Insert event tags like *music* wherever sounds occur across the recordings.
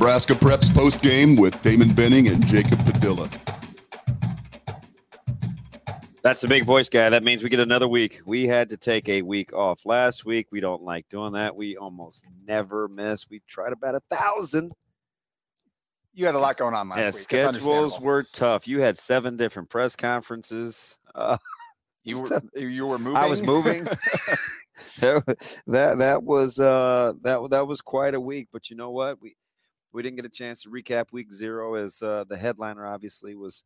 Nebraska Preps post game with Damon Benning and Jacob Padilla. That's the big voice guy. That means we get another week. We had to take a week off last week. We don't like doing that. We almost never miss. We tried about a thousand. You had a lot going on last yeah, week. schedules were tough. You had seven different press conferences. Uh, *laughs* you *laughs* were you were moving. I was moving. *laughs* that that was uh that that was quite a week. But you know what? We we didn't get a chance to recap week zero as uh, the headliner obviously was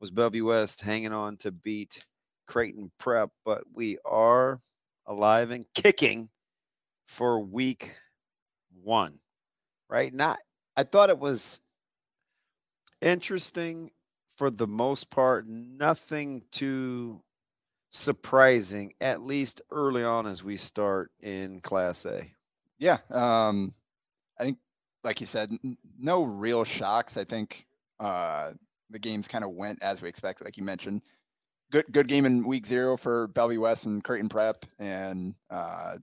was Bellevue West hanging on to beat Creighton Prep, but we are alive and kicking for week one, right? Not, I thought it was interesting for the most part, nothing too surprising, at least early on as we start in Class A. Yeah, um, like you said, n- no real shocks. I think uh, the games kind of went as we expected, like you mentioned. Good good game in week zero for Bellevue West and Creighton Prep, and uh,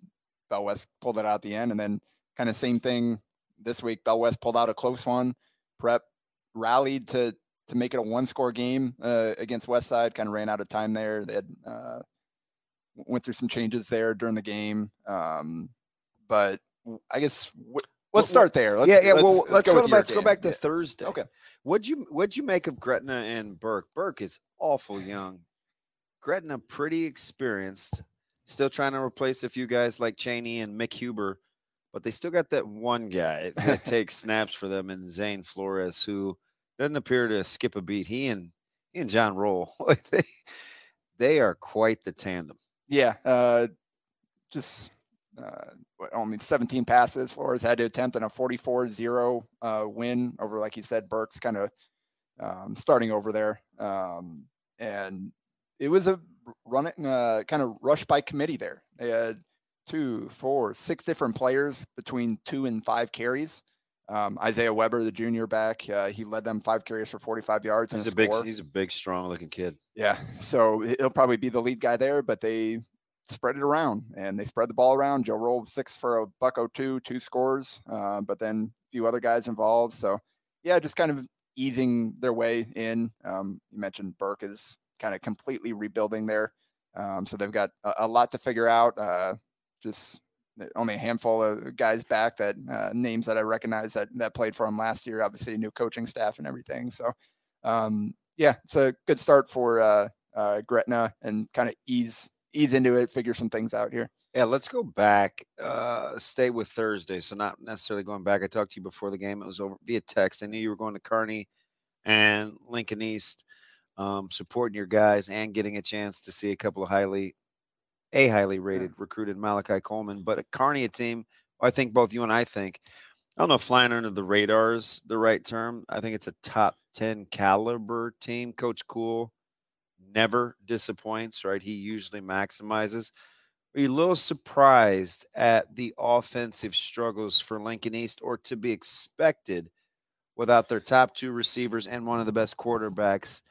Bell West pulled it out at the end, and then kind of same thing this week. Bell West pulled out a close one. Prep rallied to to make it a one score game uh, against West Side. Kind of ran out of time there. They had uh, went through some changes there during the game, um, but I guess Let's start there. Let's, yeah, yeah. Let's, well, let's, let's, go, go, let's go back to game. Thursday. Okay. What'd you What'd you make of Gretna and Burke? Burke is awful young. Gretna pretty experienced. Still trying to replace a few guys like Cheney and Mick Huber, but they still got that one guy *laughs* that takes snaps for them, and Zane Flores, who doesn't appear to skip a beat. He and he and John Roll, *laughs* they they are quite the tandem. Yeah. Uh, just uh, only 17 passes. Flores had to attempt in a 44-0 uh, win over, like you said, Burke's kind of um, starting over there, um, and it was a running uh, kind of rush by committee there. They had two, four, six different players between two and five carries. Um, Isaiah Weber, the junior back, uh, he led them five carries for 45 yards. He's and a big, he's a big, strong looking kid. Yeah, so he'll probably be the lead guy there, but they spread it around and they spread the ball around. Joe rolled six for a buck oh two, two scores, uh, but then a few other guys involved. So yeah, just kind of easing their way in. Um, you mentioned Burke is kind of completely rebuilding there, um, so they've got a, a lot to figure out. Uh, just only a handful of guys back that uh, names that I recognize that that played for them last year. Obviously, new coaching staff and everything. So um, yeah, it's a good start for uh, uh, Gretna and kind of ease ease into it, figure some things out here. Yeah, let's go back. Uh, stay with Thursday. So not necessarily going back. I talked to you before the game. It was over via text. I knew you were going to Kearney and Lincoln East, um, supporting your guys and getting a chance to see a couple of highly, a highly rated recruited Malachi Coleman. But a Kearney team, I think both you and I think. I don't know if flying under the radar is the right term. I think it's a top 10 caliber team. Coach Cool never disappoints, right? He usually maximizes. Are you a little surprised at the offensive struggles for Lincoln East or to be expected without their top two receivers and one of the best quarterbacks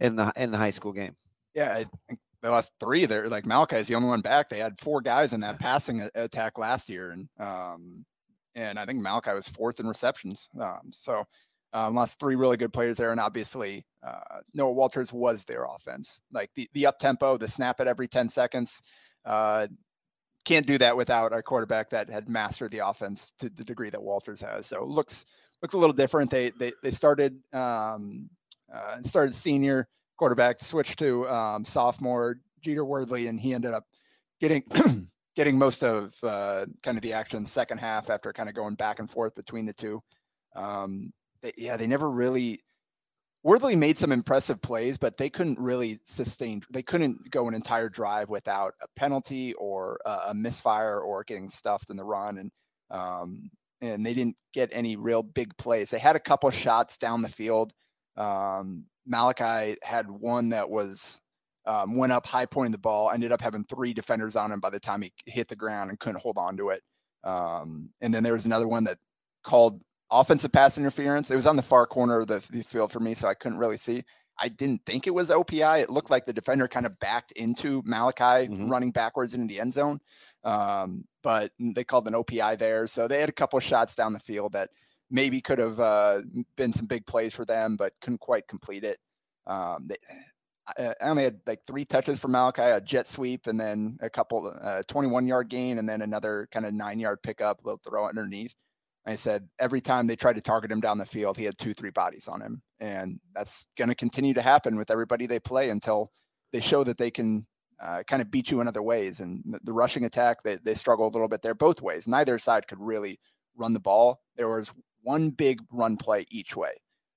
in the in the high school game? Yeah, I think they lost three there. Like Malachi is the only one back. They had four guys in that passing attack last year, and um, and I think Malachi was fourth in receptions. Um, so um, lost three really good players there, and obviously uh, Noah Walters was their offense. Like the the up tempo, the snap at every ten seconds. Uh, can't do that without a quarterback that had mastered the offense to the degree that Walters has. So looks looks a little different. They they they started um, uh, started senior quarterback, switched to um, sophomore Jeter Worthley, and he ended up getting *clears throat* getting most of uh, kind of the action second half after kind of going back and forth between the two. Um, they, yeah, they never really Worthley made some impressive plays, but they couldn't really sustain. They couldn't go an entire drive without a penalty or a, misfire or getting stuffed in the run, and um, and they didn't get any real big plays. They had a couple shots down the field. Um, Malachi had one that was um, went up high pointing the ball, ended up having three defenders on him by the time he hit the ground and couldn't hold on to it. Um, and then there was another one that called offensive pass interference. It was on the far corner of the, the field for me, so I couldn't really see. I didn't think it was OPI. It looked like the defender kind of backed into Malachi mm-hmm. running backwards into the end zone. Um, but they called an OPI there. So they had a couple of shots down the field that maybe could have uh, been some big plays for them, but couldn't quite complete it. Um, they, I only had like three touches for Malachi, a jet sweep, and then a couple uh, 21 yard gain, and then another kind of nine yard pickup, little throw underneath. I said every time they tried to target him down the field, he had two, three bodies on him. And that's going to continue to happen with everybody they play until they show that they can uh, kind of beat you in other ways. And the rushing attack, they, they struggle a little bit there both ways. Neither side could really run the ball. There was one big run play each way.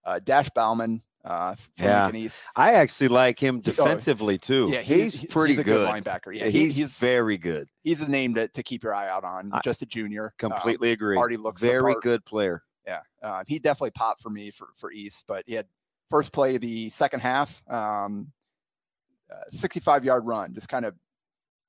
Uh, Dash Bauman uh, yeah. I actually like him oh, defensively too. Yeah, he's, he's pretty he's good. good. linebacker. Yeah, he's, he's, very good. He's a name to, to keep your eye out on. I just a junior. Completely um, agree. Already looks very good player. Yeah, uh, he definitely popped for me for for East, but he had first play of the second half, um, uh, 65 yard run, just kind of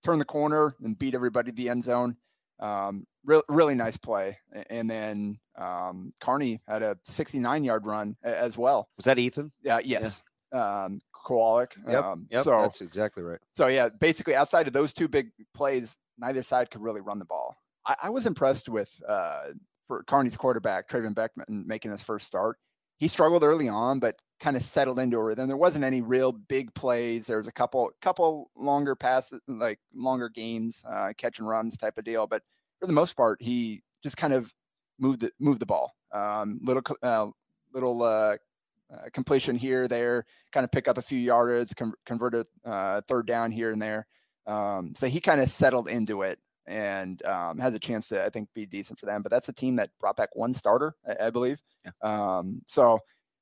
turn the corner and beat everybody to the end zone. Um, re- really nice play. And then um, Kearney had a 69 yard run as well. Was that Ethan? Yeah. Yes. Yeah. Um, Kowalik. Yep, um, yep, so that's exactly right. So yeah, basically outside of those two big plays, neither side could really run the ball. I, I was impressed with uh, for Kearney's quarterback Traven Beckman making his first start. He struggled early on, but kind of settled into a rhythm. There wasn't any real big plays. There was a couple couple longer passes, like longer gains, uh, catch and runs type of deal. But for the most part, he just kind of moved the moved the ball. Um, little uh, little uh, uh, completion here, there, kind of pick up a few yardage, com- convert a uh, third down here and there. Um, so he kind of settled into it and um, has a chance to, I think, be decent for them. But that's a team that brought back one starter, I, I believe. Yeah. Um, so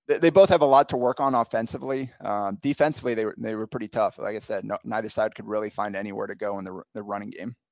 they, they, both have a lot to work on offensively. Um, defensively, they were they were pretty tough. Like I said, no, neither side could really find anywhere to go in the, the running game.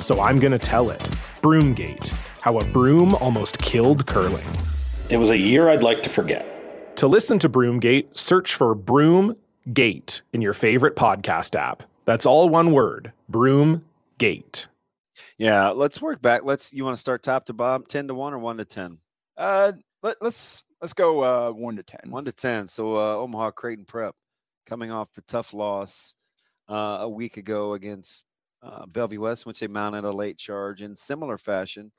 so I'm going to tell it. Broomgate How a Broom Almost Killed Curling. It was a year I'd like to forget. To listen to Broomgate, search for Broomgate in your favorite podcast app. That's all one word Broomgate. Yeah, let's work back. Let's. You want to start top to bottom, ten to one or one to ten? Uh, let, let's let's go uh one to ten. One to ten. So uh, Omaha Creighton Prep coming off the tough loss uh, a week ago against uh, Bellevue West, which they mounted a late charge in similar fashion.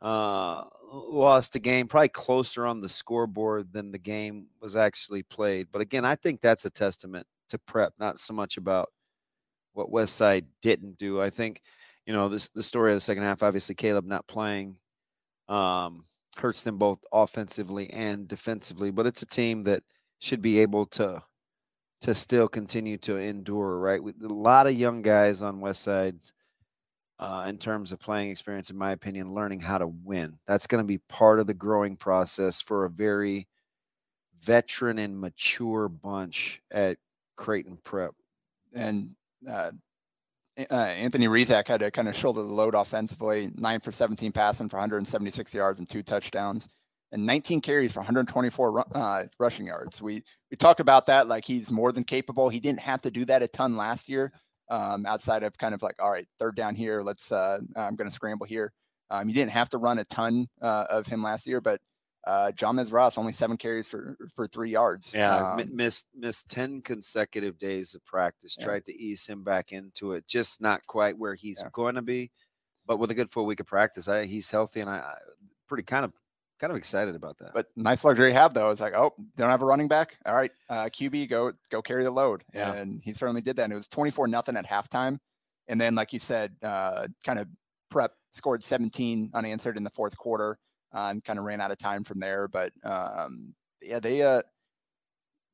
Uh, lost a game, probably closer on the scoreboard than the game was actually played. But again, I think that's a testament to prep, not so much about what West Side didn't do. I think, you know, this the story of the second half. Obviously, Caleb not playing um, hurts them both offensively and defensively. But it's a team that should be able to to still continue to endure, right? With a lot of young guys on West Side uh, in terms of playing experience, in my opinion, learning how to win. That's going to be part of the growing process for a very, veteran and mature bunch at Creighton Prep. And uh, uh, Anthony Rezac had to kind of shoulder the load offensively, nine for 17 passing for 176 yards and two touchdowns, and 19 carries for 124 uh, rushing yards. We we talked about that like he's more than capable. He didn't have to do that a ton last year, um, outside of kind of like all right, third down here, let's uh, I'm going to scramble here. Um, you didn't have to run a ton uh, of him last year, but uh, Jamez Ross only seven carries for for three yards. Yeah, um, missed missed ten consecutive days of practice. Yeah. Tried to ease him back into it, just not quite where he's yeah. going to be. But with a good full week of practice, I, he's healthy, and I, I pretty kind of kind of excited about that. But nice luxury have though. It's like, oh, don't have a running back. All right, uh, QB, go go carry the load. Yeah. And he certainly did that. And it was 24 nothing at halftime. And then, like you said, uh, kind of prep scored 17 unanswered in the fourth quarter uh, and kind of ran out of time from there. But um, yeah, they uh,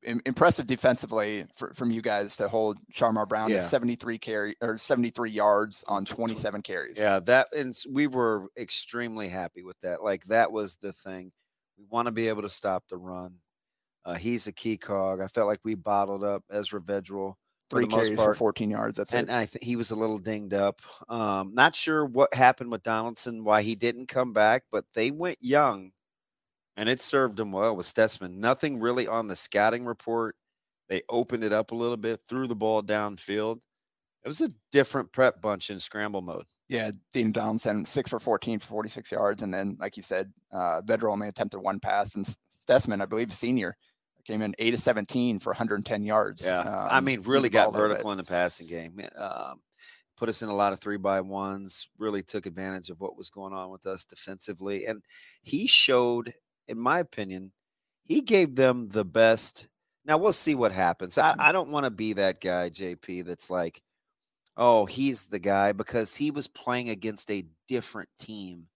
impressive defensively for, from you guys to hold Shamar Brown yeah. to 73 carry or 73 yards on 27 carries. Yeah, that and we were extremely happy with that. Like that was the thing. We want to be able to stop the run. Uh, he's a key cog. I felt like we bottled up Ezra Vedral three carries for 14 yards. That's and it. I think he was a little dinged up. Um, not sure what happened with Donaldson, why he didn't come back, but they went young, and it served him well with Stutsman. Nothing really on the scouting report. They opened it up a little bit, threw the ball downfield. It was a different prep bunch in scramble mode. Yeah, Dean Donaldson six for 14 for 46 yards, and then like you said, uh, Vedral only attempted one pass, and Stutsman, I believe, senior Came in eight of 17 for 110 yards. Yeah. Um, I mean, really got vertical in the passing game. Um, put us in a lot of three by ones, really took advantage of what was going on with us defensively. And he showed, in my opinion, he gave them the best. Now we'll see what happens. I. I don't want to be that guy, JP, that's like, oh, he's the guy because he was playing against a different team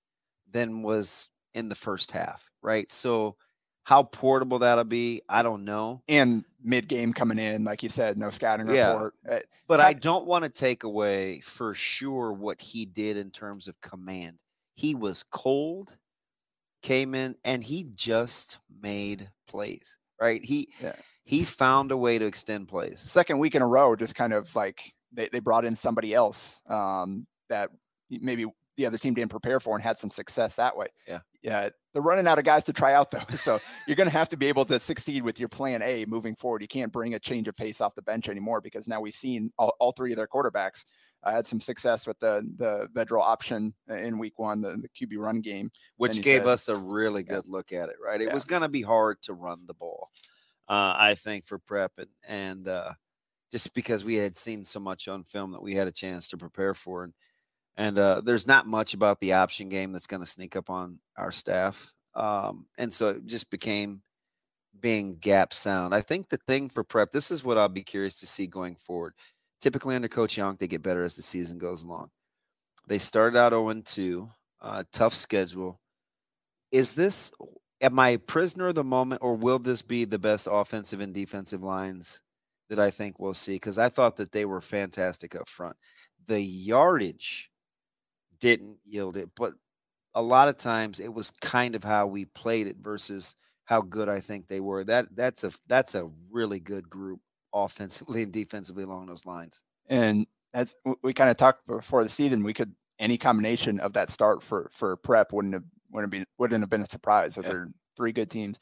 than was in the first half, right? So how portable that'll be, I don't know. And mid game coming in, like you said, no scouting report. Yeah. But I don't want to take away for sure what he did in terms of command. He was cold, came in, and he just made plays. Right? He yeah. he found a way to extend plays. Second week in a row, just kind of like they, they brought in somebody else um, that maybe the other team didn't prepare for and had some success that way. Yeah. Yeah. They're running out of guys to try out though. *laughs* So you're going to have to be able to succeed with your plan A moving forward. You can't bring a change of pace off the bench anymore because now we've seen all, all three of their quarterbacks uh, had some success with the the Vedral option in week one, the, the QB run game, which gave said, us a really good yeah. look at it. Right, it yeah. was going to be hard to run the ball, uh, I think, for prep and and uh, just because we had seen so much on film that we had a chance to prepare for, and and uh, there's not much about the option game that's going to sneak up on our staff. Um, and so it just became being gap sound. I think the thing for prep, this is what I'll be curious to see going forward. Typically under Coach Young, they get better as the season goes along. They started out 0 2, uh, tough schedule. Is this, am I prisoner of the moment, or will this be the best offensive and defensive lines that I think we'll see? Because I thought that they were fantastic up front. The yardage didn't yield it. But a lot of times it was kind of how we played it versus how good I think they were. That that's a that's a really good group offensively and defensively along those lines. And as we kind of talked before the season, we could any combination of that start for for prep wouldn't have wouldn't be wouldn't have been a surprise. Those yeah. are three good teams.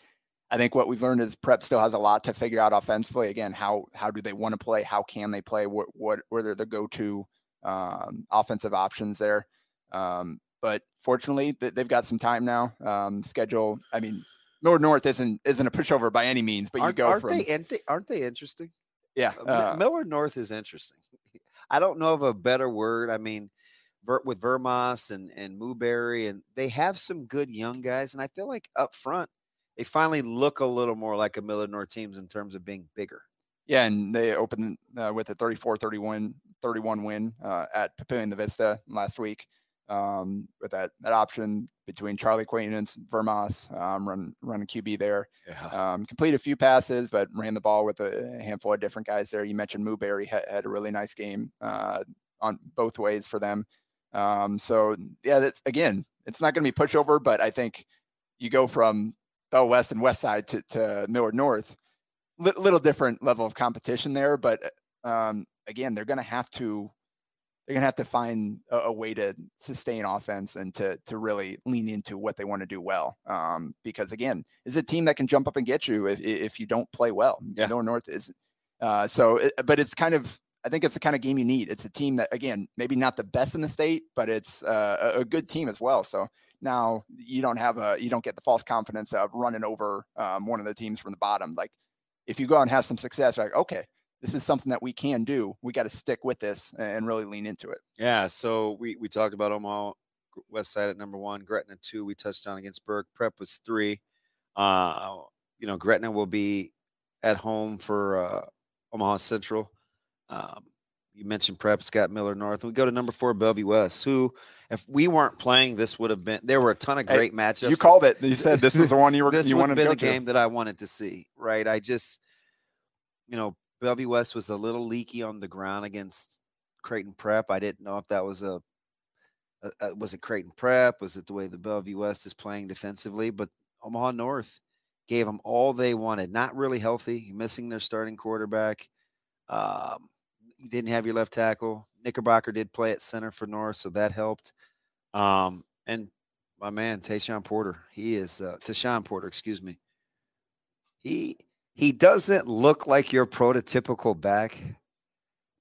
I think what we've learned is prep still has a lot to figure out offensively. Again, how how do they want to play? How can they play? What what what are the go to um, offensive options there? Um, but fortunately, they've got some time now. Um, schedule. I mean, North North isn't isn't a pushover by any means, but aren't, you go aren't from aren't they aren't they interesting? Yeah, uh, uh Millard North is interesting. *laughs* I don't know of a better word. I mean, with Vermas and and Mooberry, and they have some good young guys, and I feel like up front they finally look a little more like a Millard North teams in terms of being bigger. Yeah, and they opened uh, with a 34-31 31 win uh, at Papillion-La Vista last week um, with that that option between Charlie Quayton and Vermas, um, run running QB there. Yeah. Um, complete a few passes, but ran the ball with a handful of different guys there. You mentioned Mooberry had, had a really nice game uh, on both ways for them. Um, so yeah, that's again, it's not going to be pushover, but I think you go from Bell West and West Side to, to Millard North. L- little different level of competition there, but um, again, they're going to have to they're going to have to find a, a, way to sustain offense and to to really lean into what they want to do well. Um, because again, is a team that can jump up and get you if if you don't play well. Yeah. Millard North is. Uh, so, it, but it's kind of I think it's the kind of game you need. It's a team that, again, maybe not the best in the state, but it's uh, a good team as well. So now you don't have a, you don't get the false confidence of running over um, one of the teams from the bottom. Like if you go out and have some success, like, okay, this is something that we can do. We got to stick with this and really lean into it. Yeah. So we, we talked about Omaha West Side at number one, Gretna two. We touched on against Burke. Prep was three. Uh, you know, Gretna will be at home for uh, Omaha Central. Um, you mentioned Prep, Scott Millard North. We go to number four, Bellevue West, who, if we weren't playing, this would have been. There were a ton of great hey, matchups. You called it. You said this is the one you were. *laughs* this you wanted been a game that I wanted to see. Right. I just, you know, Bellevue West was a little leaky on the ground against Creighton Prep. I didn't know if that was a, a, a was it Creighton Prep? Was it the way the Bellevue West is playing defensively? But Omaha North gave them all they wanted. Not really healthy, missing their starting quarterback. Um, you didn't have your left tackle. Knickerbocker did play at center for North, so that helped. Um, and my man Tayshawn Porter, he is uh, Tashawn Porter, excuse me. He he doesn't look like your prototypical back,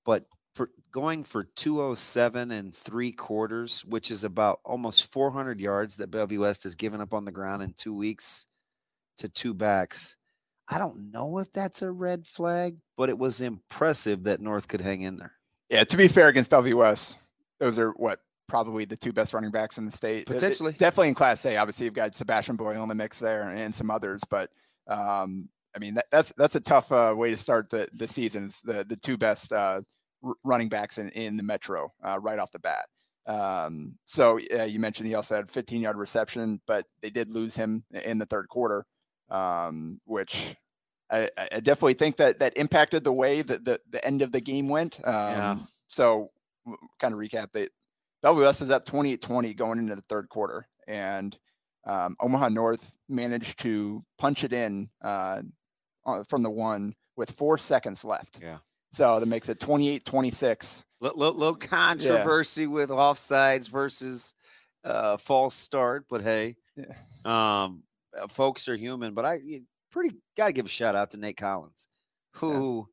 but for going for 207 and three quarters, which is about almost 400 yards that Bellevue West has given up on the ground in two weeks to two backs. I don't know if that's a red flag, but it was impressive that North could hang in there. Yeah, to be fair against Bellevue West, those are what probably the two best running backs in the state. Potentially, it, it, definitely in Class A. Obviously, you've got Sebastian Boyle in the mix there, and some others. But um, I mean, that, that's that's a tough uh, way to start the the season. It's the the two best uh, r- running backs in in the Metro uh, right off the bat. Um, so you mentioned he also had 15 yard reception, but they did lose him in the third quarter um, which I, I, definitely think that that impacted the way that the, the end of the game went. Um, yeah. So, kind of recap, they WS is up 28-20 going into the third quarter, and um, Omaha North managed to punch it in uh, from the one with four seconds left. Yeah. So that makes it 28-26. Little, little controversy yeah. with offsides versus uh, false start, but hey, yeah. um, uh, folks are human, but I pretty got to give a shout out to Nate Collins, who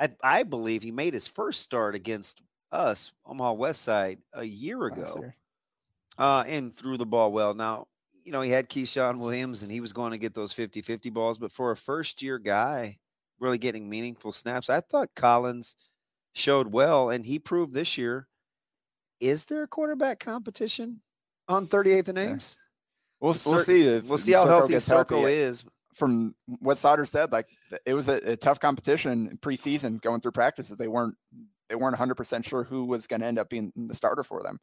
yeah. I, I believe he made his first start against us, Omaha West Side, a year ago, uh, and threw the ball well. Now, you know, he had Keyshawn Williams and he was going to get those 50 50 balls, but for a first year guy, really getting meaningful snaps, I thought Collins showed well, and he proved this year. Is there a quarterback competition on 38th and Ames? We'll, we'll see. If we'll see how healthy Circle healthy. is. From what Sauter said, like it was a, a tough competition preseason going through practices. They weren't they weren't 100 percent sure who was going to end up being the starter for them.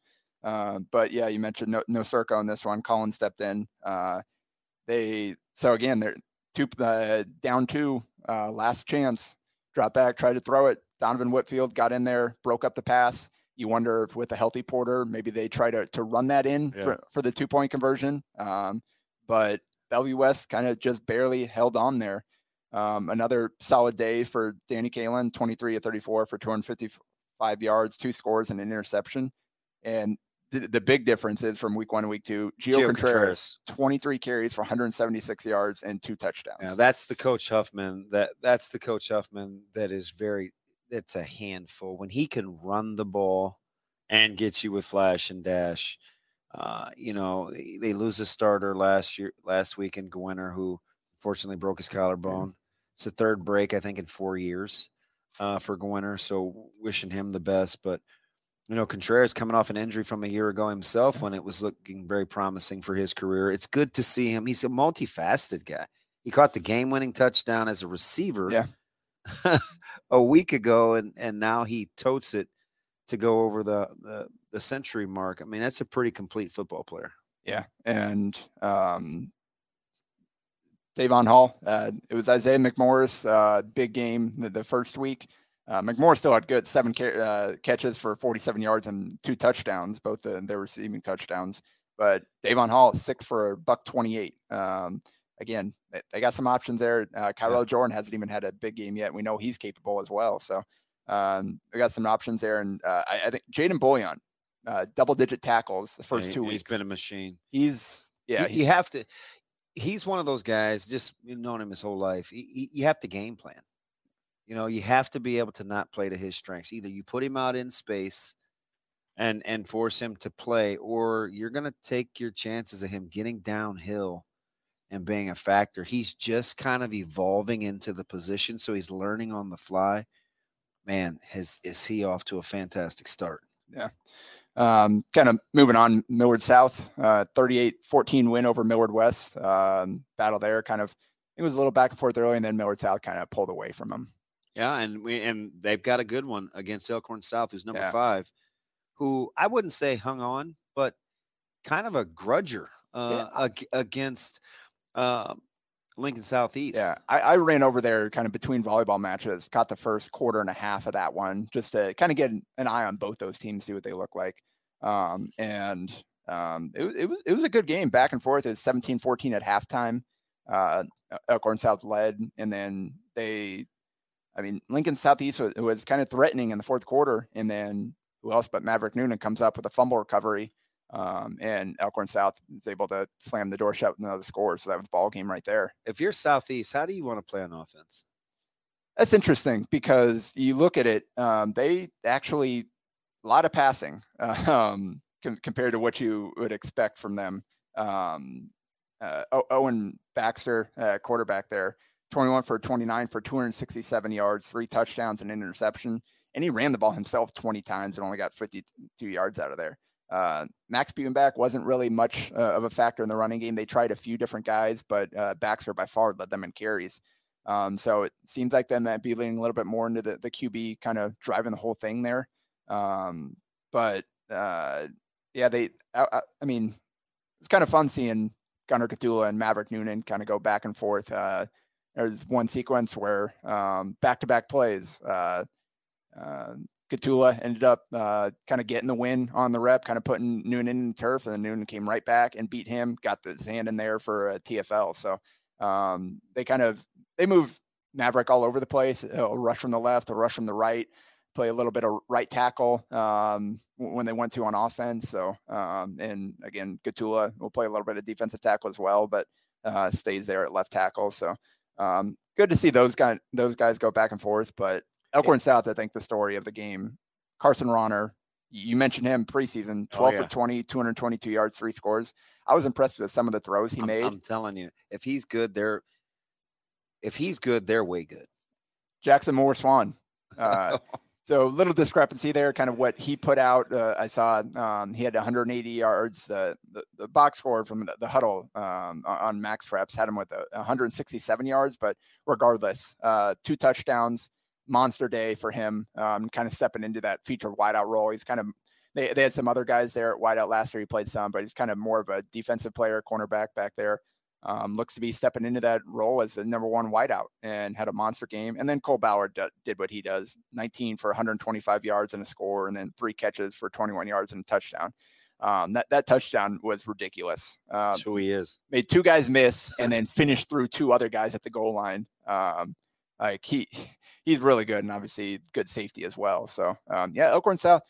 Uh, but yeah, you mentioned no, no Circo in this one. Collins stepped in. Uh, they so again they're two uh, down two, uh, last chance, drop back, try to throw it. Donovan Whitfield got in there, broke up the pass you wonder if with a healthy Porter, maybe they try to, to run that in yeah. for, for the two point conversion. Um, but Bellevue West kind of just barely held on there. Um, another solid day for Danny Kaelin, 23 of 34 for 255 yards, two scores, and an interception. And the, the big difference is from week one to week two, Gio, Gio Contreras, Contreras, 23 carries for 176 yards and two touchdowns. Yeah, that's the coach Huffman. That that's the coach Huffman that is very it's a handful when he can run the ball and get you with flash and dash. Uh, you know, they lose a starter last year, last week in Gwinner, who unfortunately broke his collarbone. It's the third break, I think, in four years uh, for Gwinner. So wishing him the best. But, you know, Contreras coming off an injury from a year ago himself when it was looking very promising for his career. It's good to see him. He's a multifaceted guy. He caught the game winning touchdown as a receiver. Yeah *laughs* a week ago, and and now he totes it to go over the, the the century mark. I mean, that's a pretty complete football player. Yeah, and um, Davon Hall. Uh, it was Isaiah McMorris, uh, big game the, the first week. Uh, McMorris still had good seven ca- uh, catches for 47 yards and two touchdowns, both the, their receiving touchdowns. But Davon Hall six for a buck 28. Um, again, they, they got some options there. Uh, Kyrell yeah. Jordan hasn't even had a big game yet. We know he's capable as well. So um, we got some options there. And uh, I, I, think Jaden Bouillon, uh, double digit tackles the first yeah, two he's weeks. He's been a machine. He's, yeah. You, you have to, he's one of those guys, just known him his whole life. He, you have to game plan. You know, you have to be able to not play to his strengths. Either you put him out in space and and force him to play, or you're going to take your chances of him getting downhill and being a factor. He's just kind of evolving into the position, so he's learning on the fly. Man, his is he off to a fantastic start? Yeah. Um, kind of moving on, Millard South, uh, 38-14 win over Millard West. Um, battle there, kind of. It was a little back and forth early, and then Millard South kind of pulled away from them. Yeah, and we and they've got a good one against Elkhorn South, who's number yeah. five, who I wouldn't say hung on, but kind of a grudger uh, yeah. ag- against uh, Lincoln Southeast. Yeah, I, I, ran over there kind of between volleyball matches, caught the first quarter and a half of that one, just to kind of get an eye on both those teams, see what they look like. Um, and um, it, it was it was a good game, back and forth. It was 17-14 at halftime. Uh, Elkhorn South led, and then they I mean, Lincoln Southeast was, was, kind of threatening in the fourth quarter, and then who else but Maverick Noonan comes up with a fumble recovery, um, and Elkhorn South is able to slam the door shut with another score. So that was the ball game right there. If you're Southeast, how do you want to play on offense? That's interesting because you look at it, um, they actually a lot of passing *laughs* um, com- compared to what you would expect from them. Um, uh, Owen Baxter, uh, quarterback there, 21 for 29 for 267 yards, three touchdowns, and an interception. And he ran the ball himself 20 times and only got 52 yards out of there. Uh, Max Buenback wasn't really much uh, of a factor in the running game. They tried a few different guys, but uh, Baxter by far led them in carries. Um, so it seems like them might be leaning a little bit more into the, the QB kind of driving the whole thing there. Um, but uh, yeah, they, I, I, mean, it's kind of fun seeing Gunnar Gottula and Maverick Noonan kind of go back and forth. Uh, there's one sequence where um, back-to-back plays, uh, uh, Gottula ended up uh, kind of getting the win on the rep, kind of putting Noonan in the turf, and then Noonan came right back and beat him, got the hand in there for a TFL. So um, they kind of they move Maverick all over the place. He'll rush from the left, a rush from the right, play a little bit of right tackle um, when they went to on offense. So um, and again, Gottula will play a little bit of defensive tackle as well, but uh, stays there at left tackle. So um, good to see those guys those guys go back and forth. But Elkhorn South, I think the story of the game. Carson Ronner, you mentioned him preseason, 12 oh, yeah. for 20, 222 yards, three scores. I was impressed with some of the throws he I'm, made. I'm telling you, if he's good, they're if he's good, they're way good. Jackson Moore Swan. Uh, *laughs* So little discrepancy there, kind of what he put out. Uh, I saw um, he had 180 yards. The, the, the box score from the, the huddle um, on Max Preps had him with 167 yards, but regardless, uh, two touchdowns, monster day for him. Um, kind of stepping into that featured wideout role. He's kind of they, they had some other guys there at wideout last year. He played some, but he's kind of more of a defensive player, cornerback back there. Um, looks to be stepping into that role as the number one wideout and had a monster game. And then Cole Bauer d- did what he does 19 for 125 yards and a score, and then three catches for 21 yards and a touchdown. Um, that, that touchdown was ridiculous. Um, That's who he is. Made two guys miss and then finished through two other guys at the goal line. Um, like he, *laughs* he's really good and obviously good safety as well. So um, yeah, Elkhorn South.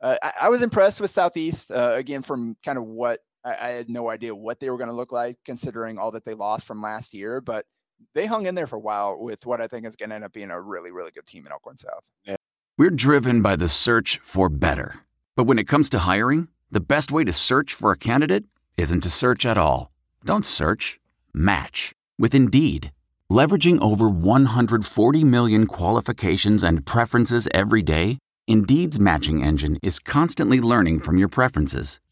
Uh, I, I, was impressed with Southeast uh, again from kind of what I, I had no idea what they were going to look like considering all that they lost from last year, but they hung in there for a while with what I think is going to end up being a really, really good team in Elkhorn South. Yeah. We're driven by the search for better. But when it comes to hiring, the best way to search for a candidate isn't to search at all. Don't search, match with Indeed. Leveraging over 140 million qualifications and preferences every day, Indeed's matching engine is constantly learning from your preferences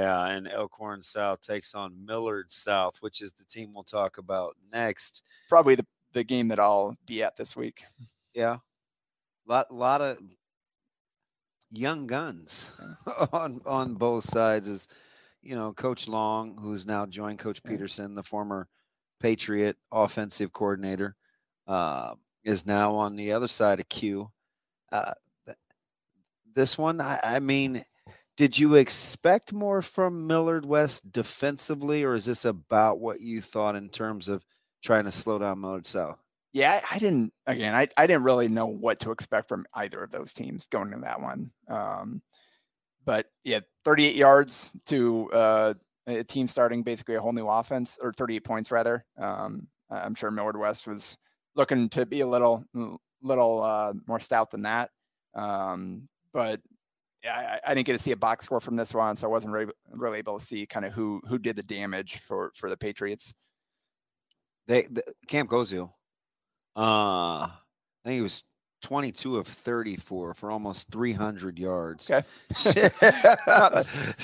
Yeah, and Elkhorn South takes on Millard South, which is the team we'll talk about next. Probably the, the game that I'll be at this week. Yeah. Lot lot of young guns *laughs* on on both sides is you know, Coach Long, who's now joined Coach Peterson, the former Patriot offensive coordinator, uh, is now on the other side of Q. Uh, this one, I, I mean, did you expect more from Millard West defensively, or is this about what you thought in terms of trying to slow down Millard South? Yeah, I, I didn't. Again, I, I didn't really know what to expect from either of those teams going into that one. Um, but yeah, 38 yards to uh, a team starting basically a whole new offense, or 38 points rather. Um, I'm sure Millard West was looking to be a little little uh, more stout than that. Um, but I, I, didn't get to see a box score from this one, so I wasn't really, really able to see kind of who who did the damage for for the Patriots. They the, Camp Gozio, uh, I think he was 22 of 34 for almost 300 yards. Okay. *laughs* *laughs*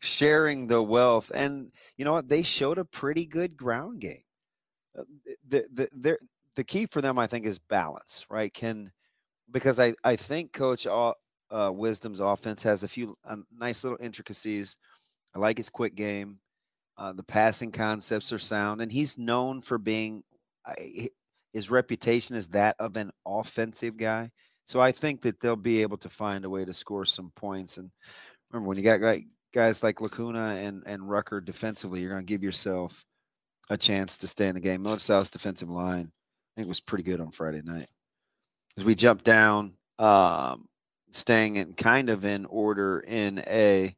Sharing the wealth, and you know what? They showed a pretty good ground game. Uh, the the the the key for them, I think, is balance. Right? Can because I I think Coach uh, Wisdom's offense has a few uh, nice little intricacies. I like his quick game. Uh, the passing concepts are sound, and he's known for being. his reputation is that of an offensive guy. So I think that they'll be able to find a way to score some points. And remember, when you got guys like Lacuna and and Rucker defensively, you're going to give yourself a chance to stay in the game. North South's defensive line, I think, was pretty good on Friday night. As we jump down, um, staying in kind of in order in A.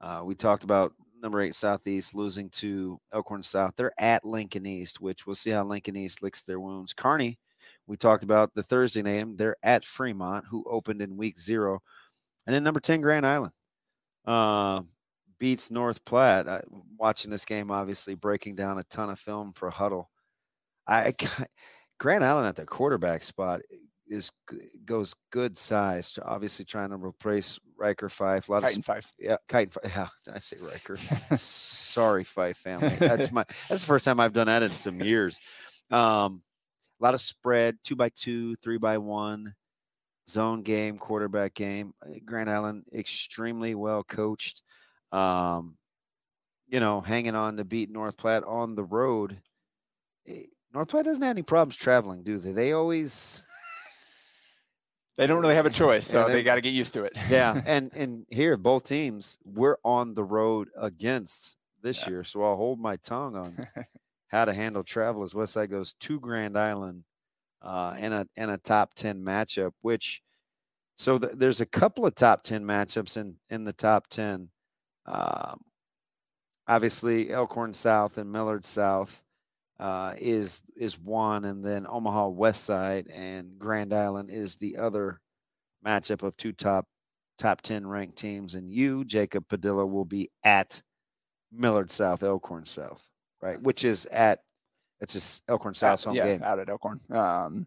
Uh, we talked about number eight Southeast losing to Elkhorn South. They're at Lincoln East, which we'll see how Lincoln East licks their wounds. Kearney, we talked about the Thursday name. They're at Fremont, who opened in week zero. And then number 10, Grand Island. Uh, beats North Platte. I, watching this game, obviously breaking down a ton of film for Huddle. I, I Grand Island at the quarterback spot is goes good size. Obviously, trying to replace Riker Fife. A lot Chitin of Fife. Yeah, Chitin Fife. Yeah, *laughs* I say Riker. *laughs* Sorry, Fife family. *laughs* That's my. That's the first time I've done that in some years. Um, a lot of spread, two by two, three by one, zone game, quarterback game. Uh, Grand Island extremely well coached. Um, you know, hanging on to beat North Platte on the road. Eh, North Platte doesn't have any problems traveling, do they? They always they don't really have a choice, so they, they got to get used to it. yeah, *laughs* and and here both teams we're on the road against this yeah. year, so I'll hold my tongue on *laughs* how to handle travel as Westside goes to Grand Island uh, in a in a top ten matchup. Which so th- there's a couple of top ten matchups in in the top ten. Um, obviously, Elkhorn South and Millard South uh, is is one, and then Omaha West Side and Grand Island is the other matchup of two top top ten ranked teams. And you, Jacob Padilla, will be at Millard South, Elkhorn South, right? Which is at it's just Elkhorn South home yeah, game out at Elkhorn. Um,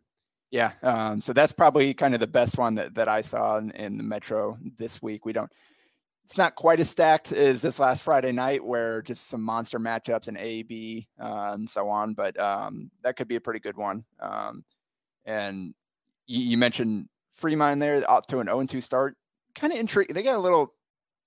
yeah, um, so that's probably kind of the best one that, that I saw in, in the Metro this week. We don't it's not quite as stacked as this last Friday night, where just some monster matchups and A, B, uh, and so on. But um, that could be a pretty good one. Um, and you, you, mentioned Fremont there, up to an 0 2 start. Kind of intriguing. They got a little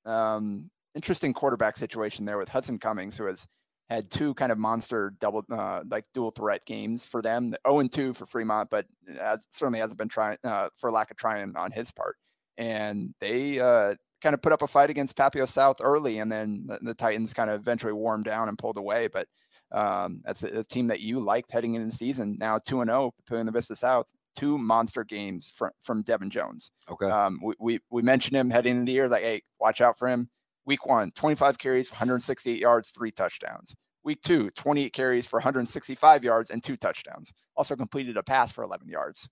um, interesting quarterback situation there with Hudson Cummings, who has had two kind of monster double, uh, like dual threat games for them. 0 2 for Fremont, but has, certainly hasn't been trying uh, for lack of trying on his part. And they uh, kind of put up a fight against Papio South early, and then the, the Titans kind of eventually warmed down and pulled away. But um, that's a, a, team that you liked heading into the season. Now two and zero, oh, putting the Vista South. Two monster games from from Devin Jones. Okay. Um, we, we we mentioned him heading into the year, like, hey, watch out for him. Week one, 25 carries 168 yards, three touchdowns. Week two, 28 carries for 165 yards and two touchdowns. Also completed a pass for 11 yards.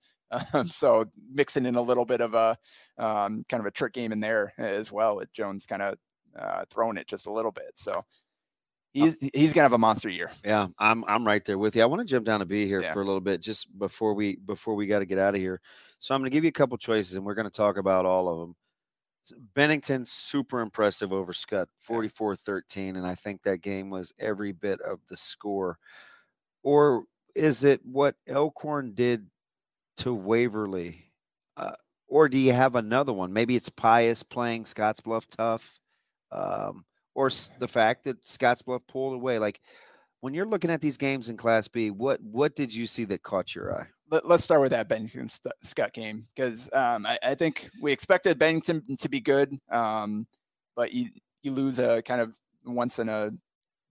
Um, so mixing in a little bit of a um, kind of a trick game in there as well with Jones kind of uh, throwing it just a little bit. So he's he's gonna have a monster year. Yeah, I'm I'm right there with you. I want to jump down to B here Yeah. for a little bit, just before we before we got to get out of here. So I'm going to give you a couple choices, and we're going to talk about all of them. Bennington super impressive over Skutt, 44-13, and I think that game was every bit of the score. Or is it what Elkhorn did to Waverly? Uh, or do you have another one? Maybe it's Pius playing Scottsbluff tough, um, or s- the fact that Scottsbluff pulled away. Like when you're looking at these games in Class B, what what did you see that caught your eye? Let, us start with that Bennington St- Skutt game because um, I, I think we expected Bennington to be good, um, but you you lose a kind of once in a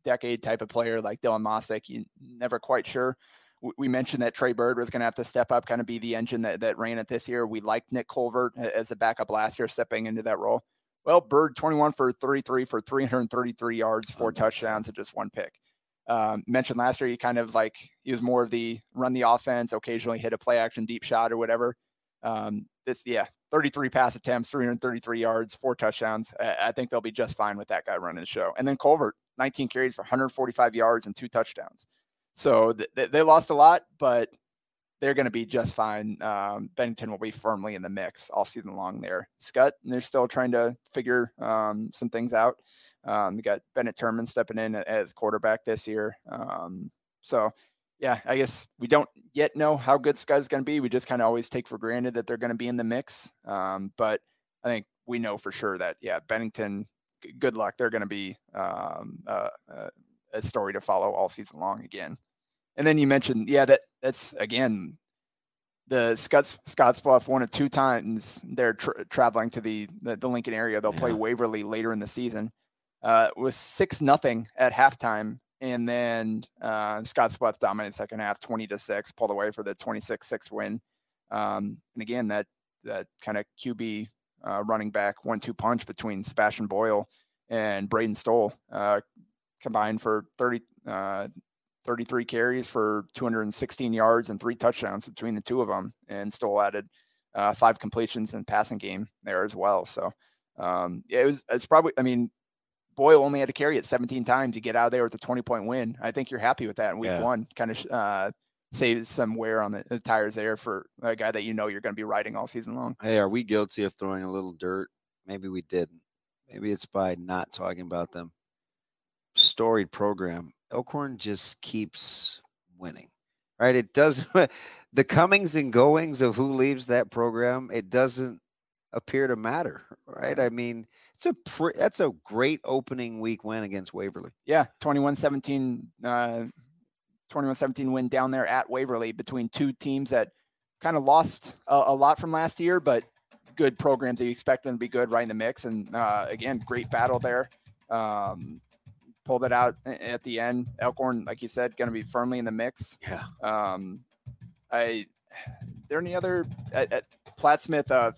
decade type of player like Dylan Mossick. You never quite sure. We mentioned that Trey Bird was going to have to step up, kind of be the engine that, that ran it this year. We liked Nick Colvert as a backup last year, stepping into that role. Well, Bird 21 for 33 for 333 yards, four touchdowns, and just one pick. Um, mentioned last year, he kind of like he was more of the run the offense, occasionally hit a play action deep shot or whatever. Um, this, yeah, 33 pass attempts, 333 yards, four touchdowns. I, I think they'll be just fine with that guy running the show. And then Colvert, 19 carries for 145 yards and two touchdowns. So th- th- they lost a lot, but they're going to be just fine. Um, Bennington will be firmly in the mix all season long there. Skutt, they're still trying to figure um, some things out. Um, they got Bennett Turman stepping in as quarterback this year. Um, so, yeah, I guess we don't yet know how good Skutt's going to be. We just kind of always take for granted that they're going to be in the mix. Um, but I think we know for sure that, yeah, Bennington, g- good luck. They're going to be um, uh, uh, a story to follow all season long again. And then you mentioned, yeah, that that's again the Scotts Scottsbluff one or two times they're tra- traveling to the, the the Lincoln area. They'll play Waverly later in the season. Uh, it was six nothing at halftime, and then uh, Scottsbluff dominated second half, twenty to six, pulled away for the 26-6 win. Um, and again, that that kind of QB uh, running back one-two punch between Sebastian Boyle and Braden Stoll uh, combined for 30, uh, 33 carries for 216 yards and three touchdowns between the two of them. And still added uh, five completions in passing game there as well. So um, it was it's probably I mean Boyle only had to carry it 17 times to get out of there with a 20 point win. I think you're happy with that in week Yeah. one. Kind of uh, saves some wear on the, the tires there for a guy that you know you're going to be riding all season long. Hey, are we guilty of throwing a little dirt? Maybe we didn't. Maybe it's by not talking about them. Storied program. Elkhorn just keeps winning, right? It does *laughs* the comings and goings of who leaves that program. It doesn't appear to matter, right? I mean, it's a pre- that's a great opening week win against Waverly. Yeah, 21-17 uh 21-17 win down there at Waverly between two teams that kind of lost a, a lot from last year, but good programs that you expect them to be good right in the mix. And uh, again, great battle there. Um, pulled it out at the end. Elkhorn, like you said, going to be firmly in the mix. Yeah. Um, I there any other at, at Plattsmouth uh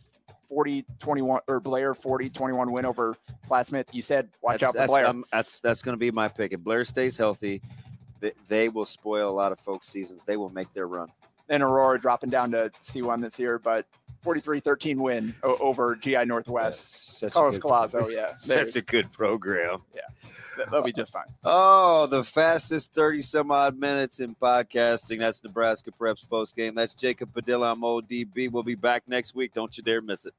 40 21 or Blair 40 21 win over Plattsmouth. You said watch that's, out for that's, Blair. um, that's that's going to be my pick. If Blair stays healthy, they, they will spoil a lot of folks' seasons. They will make their run. then Aurora dropping down to C1 this year, but 43-13 win o- over GI Northwest. Such a Carlos Colazo, yeah. *laughs* There- a good program. Yeah. that- They'll be just fine. Oh, the fastest 30 some odd minutes in podcasting. That's Nebraska Preps post game. That's Jacob Padilla. I'm ODB. We'll be back next week. Don't you dare miss it.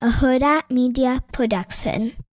a Huda Media Production.